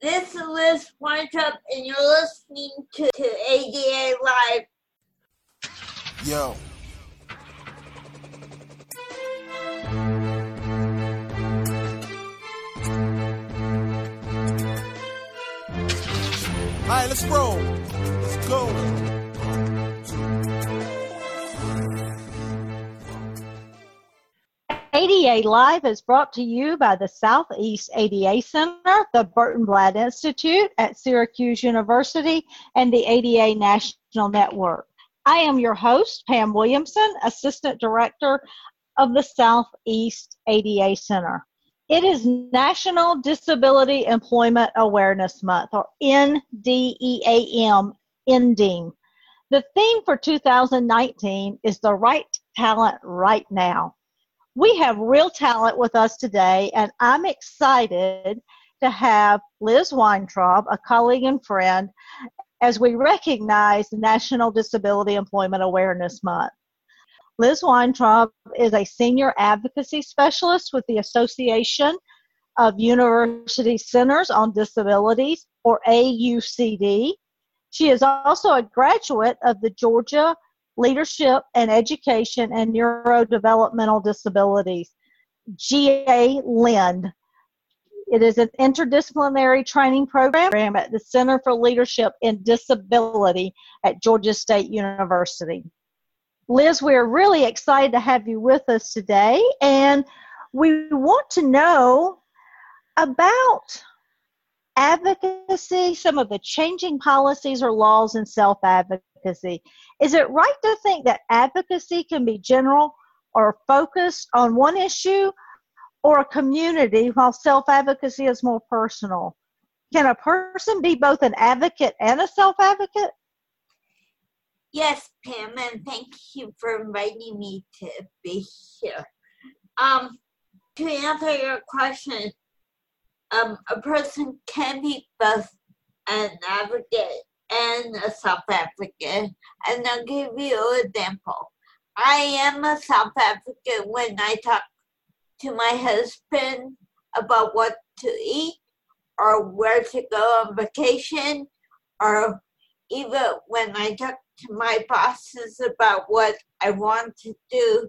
This is Liz Weintraub, and you're listening to, to ADA Live. Yo. All right, let's roll. Let's go. ADA Live is brought to you by the Southeast ADA Center, the Burton Blatt Institute at Syracuse University, and the ADA National Network. I am your host, Pam Williamson, Assistant Director of the Southeast ADA Center. It is National Disability Employment Awareness Month, or NDEAM, ending. The theme for 2019 is the right talent right now we have real talent with us today, and I'm excited to have Liz Weintraub, a colleague and friend, as we recognize National Disability Employment Awareness Month. Liz Weintraub is a senior advocacy specialist with the Association of University Centers on Disabilities, or AUCD. She is also a graduate of the Georgia leadership and education and neurodevelopmental disabilities, GA LEND. It is an interdisciplinary training program at the Center for Leadership in Disability at Georgia State University. Liz, we're really excited to have you with us today, and we want to know about advocacy, some of the changing policies or laws in self advocacy. Is it right to think that advocacy can be general or focused on one issue or a community while self advocacy is more personal? Can a person be both an advocate and a self advocate? Yes, Pam, and thank you for inviting me to be here. Um, to answer your question, um, a person can be both an advocate and a self advocate. And I'll give you an example. I am a self advocate when I talk to my husband about what to eat or where to go on vacation or even when I talk to my bosses about what I want to do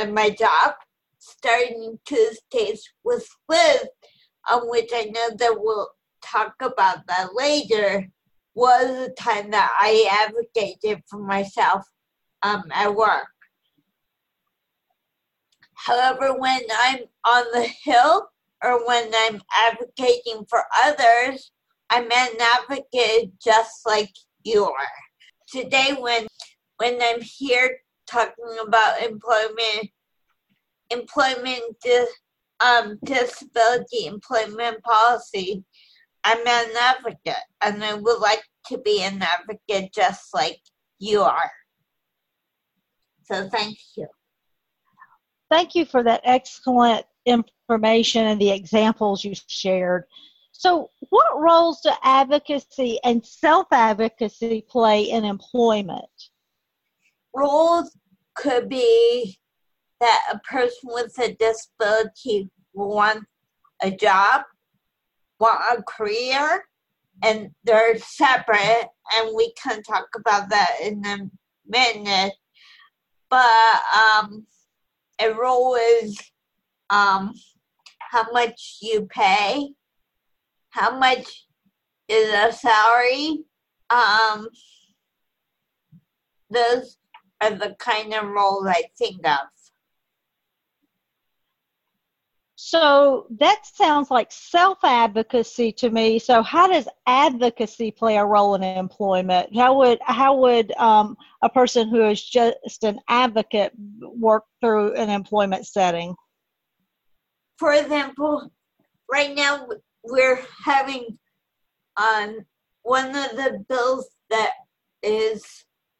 in my job, starting Tuesdays with Liz, on which I know that we'll talk about that later was the time that I advocated for myself um, at work. However, when I'm on the hill or when I'm advocating for others, I'm an advocate just like you are. Today, when when I'm here talking about employment, employment um, disability employment policy, I'm an advocate and I would like to be an advocate just like you are. So thank you. Thank you for that excellent information and the examples you shared. So, what roles do advocacy and self advocacy play in employment? Roles could be that a person with a disability wants a job want a career? And they're separate and we can talk about that in a minute. But um a role is um how much you pay how much is a salary? Um those are the kind of roles i think of So that sounds like self advocacy to me. So how does advocacy play a role in employment? How would how would um, a person who is just an advocate work through an employment setting? For example, right now we're having on um, one of the bills that is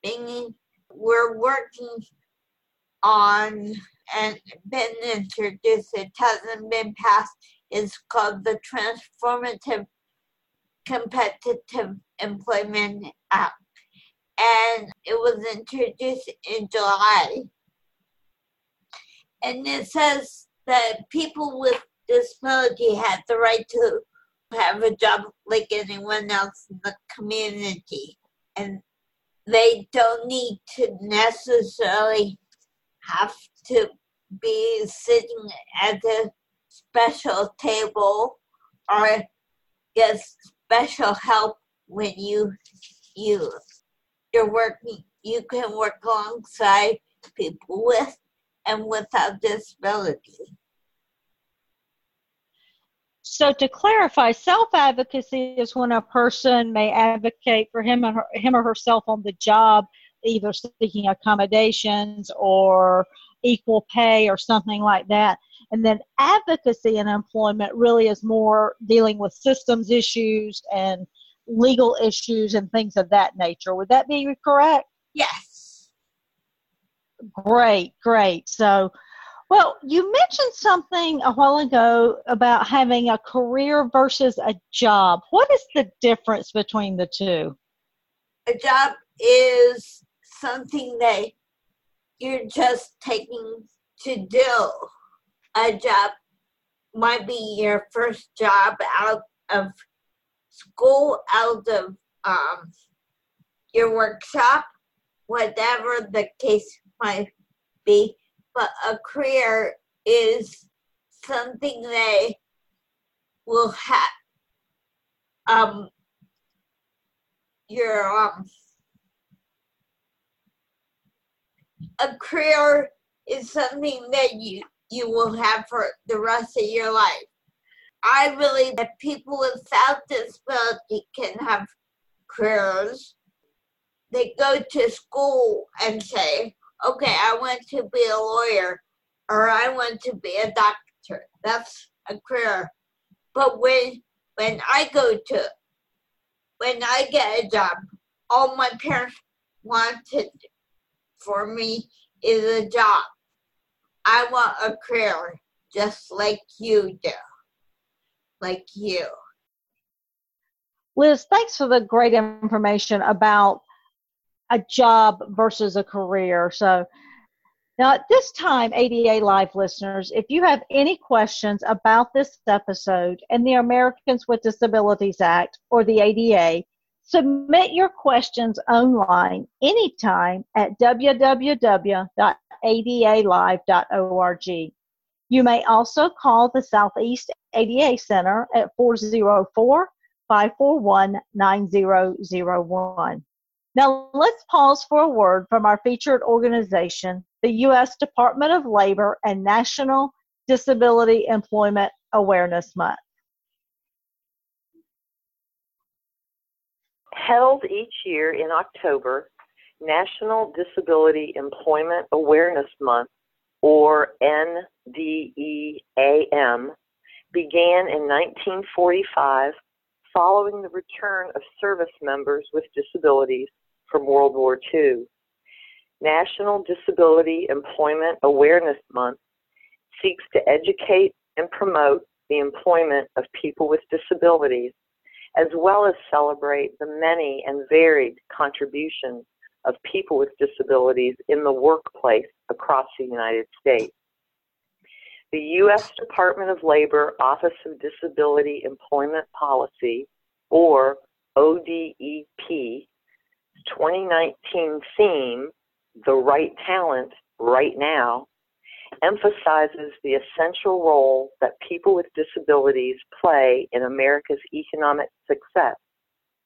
being we're working on and been introduced. It hasn't been passed. It's called the Transformative Competitive Employment Act. And it was introduced in July. And it says that people with disability have the right to have a job like anyone else in the community. And they don't need to necessarily have to be sitting at a special table or get special help when you you you're working you can work alongside people with and without disability. So to clarify, self-advocacy is when a person may advocate for him or her, him or herself on the job, either seeking accommodations or equal pay or something like that. And then advocacy in employment really is more dealing with systems issues and legal issues and things of that nature. Would that be correct? Yes. Great, great. So well, you mentioned something a while ago about having a career versus a job. What is the difference between the two? A job is something that you're just taking to do. A job might be your first job out of school, out of um, your workshop, whatever the case might be but a career is something they will have um your um a career is something that you you will have for the rest of your life. I believe that people without disability can have careers. They go to school and say, okay, I want to be a lawyer or I want to be a doctor. That's a career. But when when I go to when I get a job, all my parents wanted for me is a job. I want a career just like you do. Like you. Liz, thanks for the great information about a job versus a career. So now at this time, ADA Live listeners, if you have any questions about this episode and the Americans with Disabilities Act or the ADA, submit your questions online anytime at www.adalive.org. You may also call the Southeast ADA Center at 404 541 9001. Now, let's pause for a word from our featured organization, the U.S. Department of Labor and National Disability Employment Awareness Month. Held each year in October, National Disability Employment Awareness Month, or NDEAM, began in 1945 following the return of service members with disabilities from World War II. National Disability Employment Awareness Month seeks to educate and promote the employment of people with disabilities, as well as celebrate the many and varied contributions of people with disabilities in the workplace across the United States. The U.S. Department of Labor Office of Disability Employment Policy, or ODEP, 2019 theme, The Right Talent Right Now, emphasizes the essential role that people with disabilities play in America's economic success,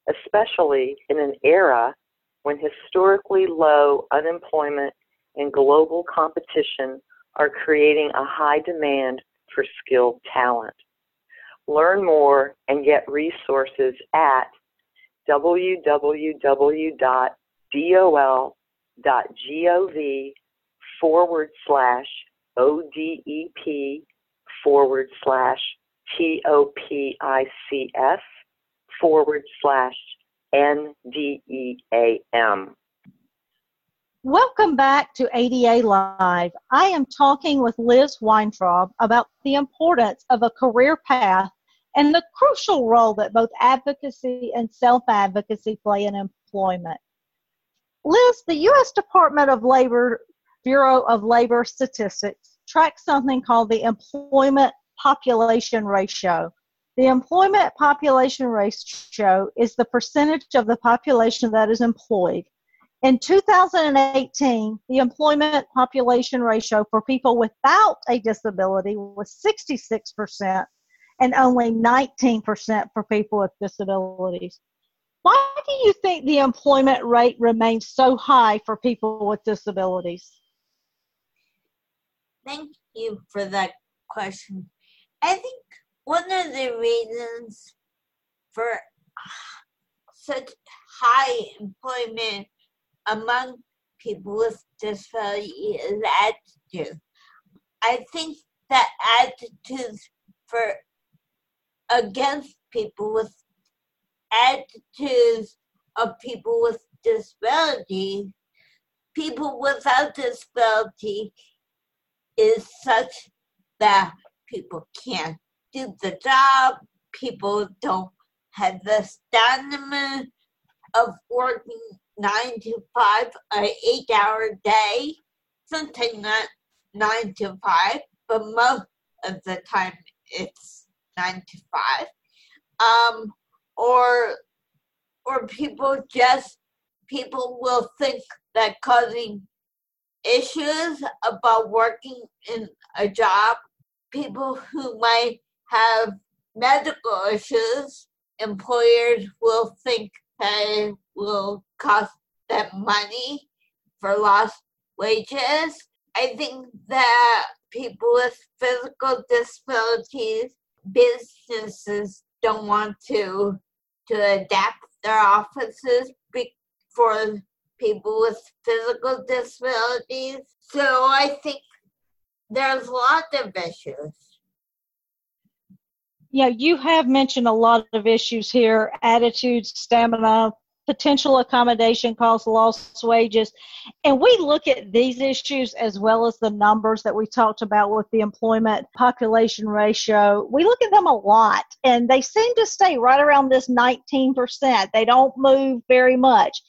especially in an era when historically low unemployment and global competition are creating a high demand for skilled talent. Learn more and get resources at www.dol.gov forward slash ODEP forward slash TOPICS forward slash NDEAM. Welcome back to ADA Live. I am talking with Liz Weintraub about the importance of a career path and the crucial role that both advocacy and self advocacy play in employment. Liz, the U.S. Department of Labor Bureau of Labor Statistics tracks something called the Employment Population Ratio, The employment population ratio is the percentage of the population that is employed. In 2018, the employment population ratio for people without a disability was 66% and only 19% for people with disabilities. Why do you think the employment rate remains so high for people with disabilities? Thank you for that question. I think one of the reasons for such high employment among people with disability is. I think that attitudes for against people with attitudes of people with disability, people without disability is such that people can't do the job, people don't have the stamina of working nine to five, an eight hour day, sometimes not nine to five, but most of the time it's nine to five. Um, or or people just people will think that causing issues about working in a job people who might have medical issues employers will think that it will cost them money for lost wages. I think that people with physical disabilities businesses don't want to to adapt their offices for people with physical disabilities. So I think there's lots of issues. Yeah, you have mentioned a lot of issues here attitudes, stamina, potential accommodation costs, lost wages. And we look at these issues as well as the numbers that we talked about with the employment population ratio. We look at them a lot and they seem to stay right around this 19%. They don't move very much.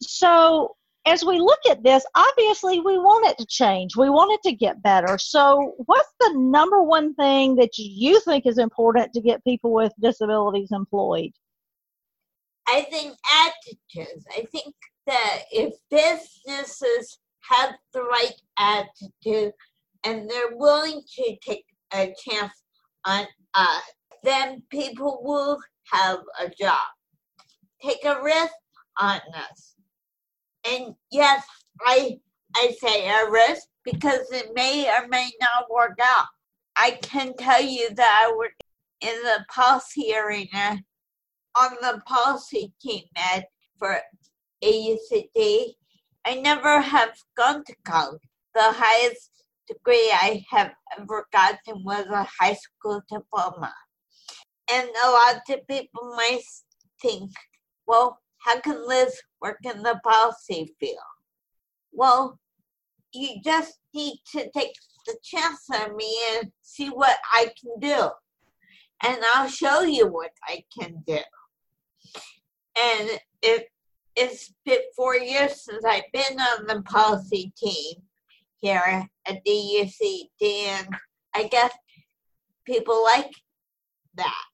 So as we look at this, obviously we want it to change. We want it to get better. So, what's the number one thing that you think is important to get people with disabilities employed? I think attitudes. I think that if businesses have the right attitude and they're willing to take a chance on us, then people will have a job. Take a risk on us. And yes, I I say a risk because it may or may not work out. I can tell you that I work in the policy arena on the policy team at for AUCD. I never have gone to college. The highest degree I have ever gotten was a high school diploma. And a lot of people might think, well, how can Liz work in the policy field? Well, you just need to take the chance on me and see what I can do. And I'll show you what I can do and it it's been four years since I've been on the policy team here at AUCD, and I guess people like that.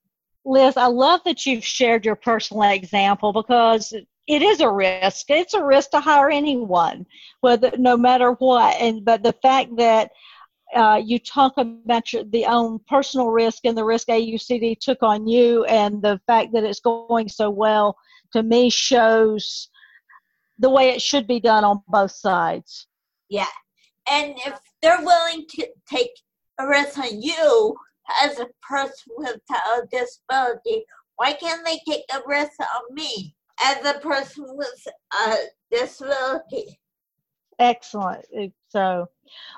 Liz, I love that you've shared your personal example because it is a risk. It's a risk to hire anyone, whether no matter what. And but the fact that uh, you talk about your, the own personal risk and the risk AUCD took on you, and the fact that it's going so well to me shows the way it should be done on both sides. Yeah. And if they're willing to take a risk on you as a person with a disability, why can't they take a risk on me as a person with a disability? Excellent. So,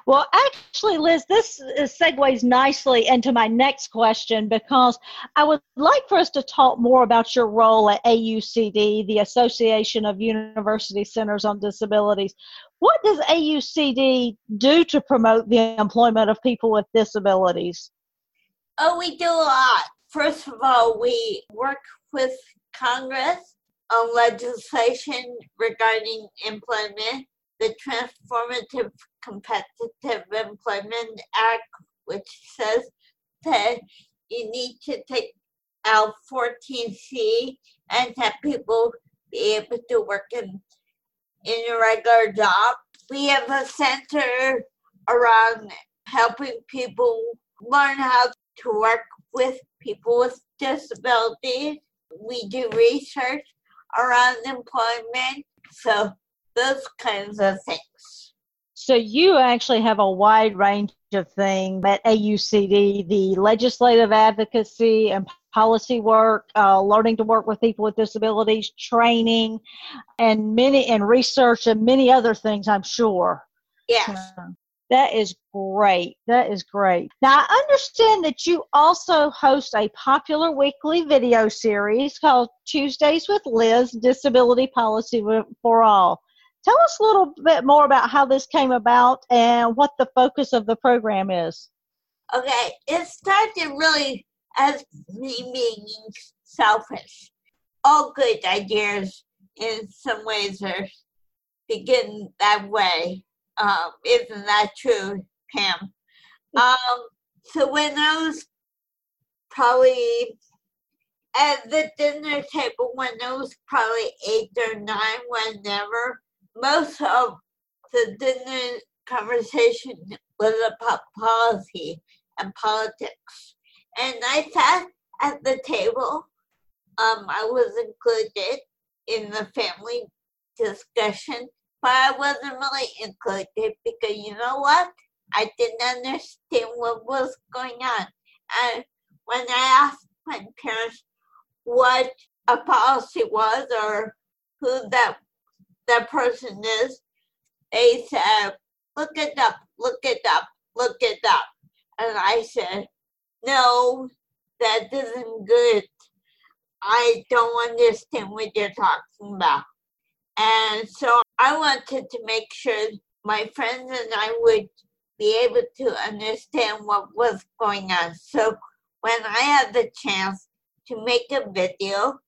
well, actually, Liz, this segues nicely into my next question because I would like for us to talk more about your role at AUCD, the Association of University Centers on Disabilities. What does AUCD do to promote the employment of people with disabilities? Oh, we do a lot. First of all, we work with Congress on legislation regarding employment the Transformative Competitive Employment Act, which says that you need to take out 14C and have people be able to work in, in a regular job. We have a center around helping people learn how to work with people with disabilities. We do research around employment. So those kinds of things. So you actually have a wide range of things at AUCD, the legislative advocacy and policy work, uh, learning to work with people with disabilities, training, and many and research and many other things. I'm sure. Yes. That is great. That is great. Now, I understand that you also host a popular weekly video series called Tuesdays with Liz Disability Policy for All. Tell us a little bit more about how this came about and what the focus of the program is. Okay, it started really as me being selfish. All good ideas, in some ways, are begin that way. Um, isn't that true, Pam? Um, so when I was probably at the dinner table, when I was probably eight or nine, whenever, most of the dinner conversation was about policy and politics. And I sat at the table. Um, I was included in the family discussion but I wasn't really included because you know what? I didn't understand what was going on. And when I asked my parents what a policy was or who that that person is, they said, look it up, look it up, look it up. And I said, no, that isn't good. I don't understand what you're talking about. And so I wanted to make sure my friends and I would be able to understand what was going on. So when I had the chance to make a video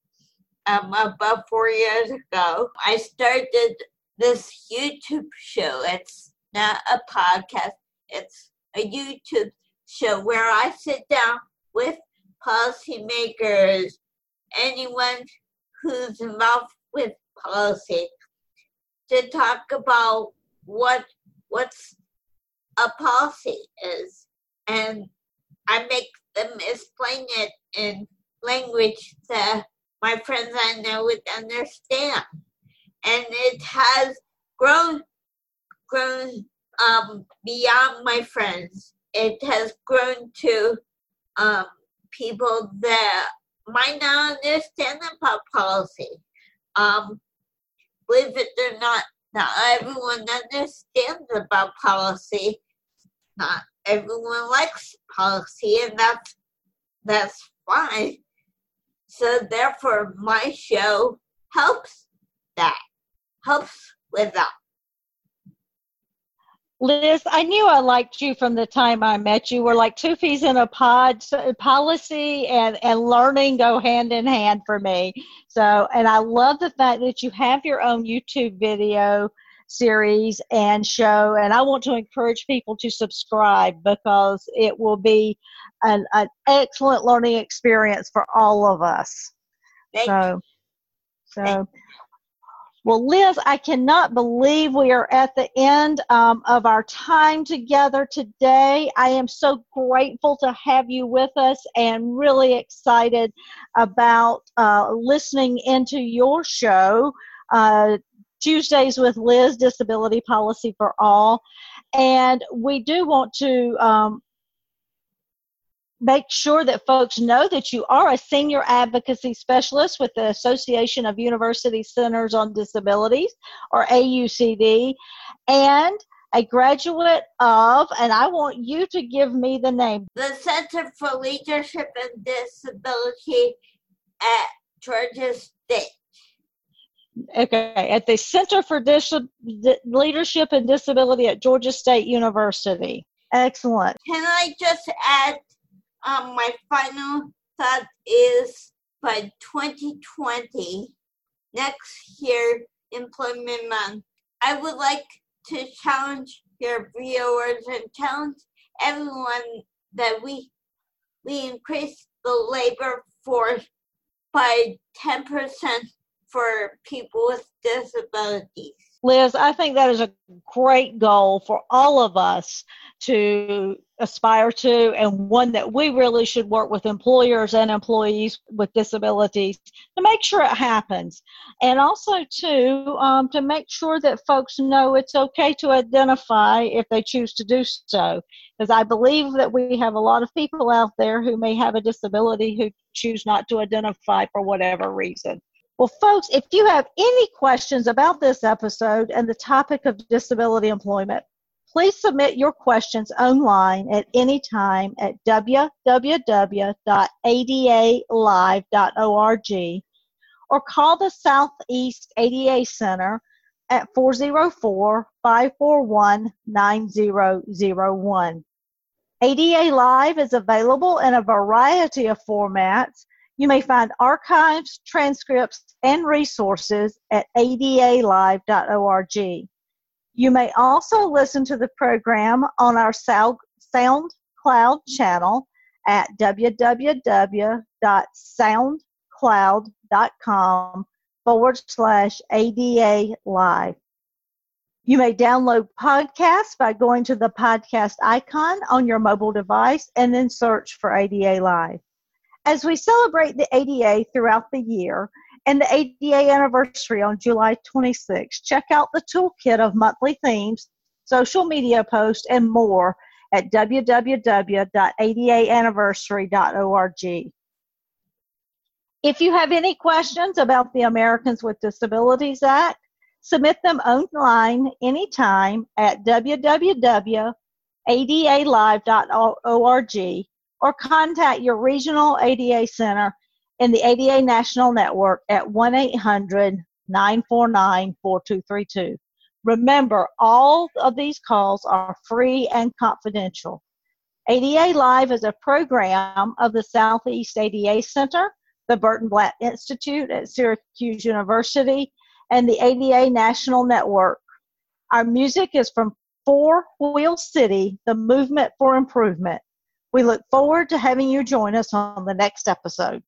um, about four years ago, I started this YouTube show. It's not a podcast, it's a YouTube show where I sit down with policymakers, anyone who's involved with policy to talk about what what's a policy is and I make them explain it in language that my friends I know would understand. And it has grown grown um, beyond my friends. It has grown to um, people that might not understand about policy. Um, believe it or not, not everyone understands about policy. Not everyone likes policy, and that's that's fine. So therefore, my show helps that, helps with that. Liz, I knew I liked you from the time I met you. We're like two peas in a pod. So policy and, and learning go hand in hand for me. So, and I love the fact that you have your own YouTube video series and show. And I want to encourage people to subscribe because it will be an, an excellent learning experience for all of us. Thank so, so. Well, Liz, I cannot believe we are at the end um, of our time together today. I am so grateful to have you with us and really excited about uh, listening into your show, uh, Tuesdays with Liz Disability Policy for All. And we do want to um, make sure that folks know that you are a senior advocacy specialist with the Association of University Centers on Disabilities, or AUCD, and a graduate of, and I want you to give me the name. The Center for Leadership and Disability at Georgia State. Okay, at the Center for Dis- Leadership and Disability at Georgia State University. Excellent. Can I just add um, my final thought is by 2020, next year, Employment Month, I would like to challenge your viewers and challenge everyone that we we increased the labor force by 10% for people with disabilities. Liz, I think that is a great goal for all of us to aspire to, and one that we really should work with employers and employees with disabilities to make sure it happens. And also, too, um, to make sure that folks know it's okay to identify if they choose to do so. Because I believe that we have a lot of people out there who may have a disability who choose not to identify for whatever reason. Well, folks, if you have any questions about this episode and the topic of disability employment, please submit your questions online at any time at www.adalive.org or call the Southeast ADA Center at 404 541 9001. ADA Live is available in a variety of formats you may find archives, transcripts, and resources at adalive.org. You may also listen to the program on our SoundCloud channel at www.soundcloud.com forward slash ADA Live. You may download podcasts by going to the podcast icon on your mobile device and then search for ADA Live. As we celebrate the ADA throughout the year and the ADA anniversary on July 26, check out the toolkit of monthly themes, social media posts, and more at www.adaanniversary.org. If you have any questions about the Americans with Disabilities Act, submit them online anytime at www.adalive.org or contact your regional ADA center in the ADA National Network at 1 800 949 4232. Remember, all of these calls are free and confidential. ADA Live is a program of the Southeast ADA Center, the Burton Blatt Institute at Syracuse University, and the ADA National Network. Our music is from Four Wheel City, the Movement for Improvement. We look forward to having you join us on the next episode.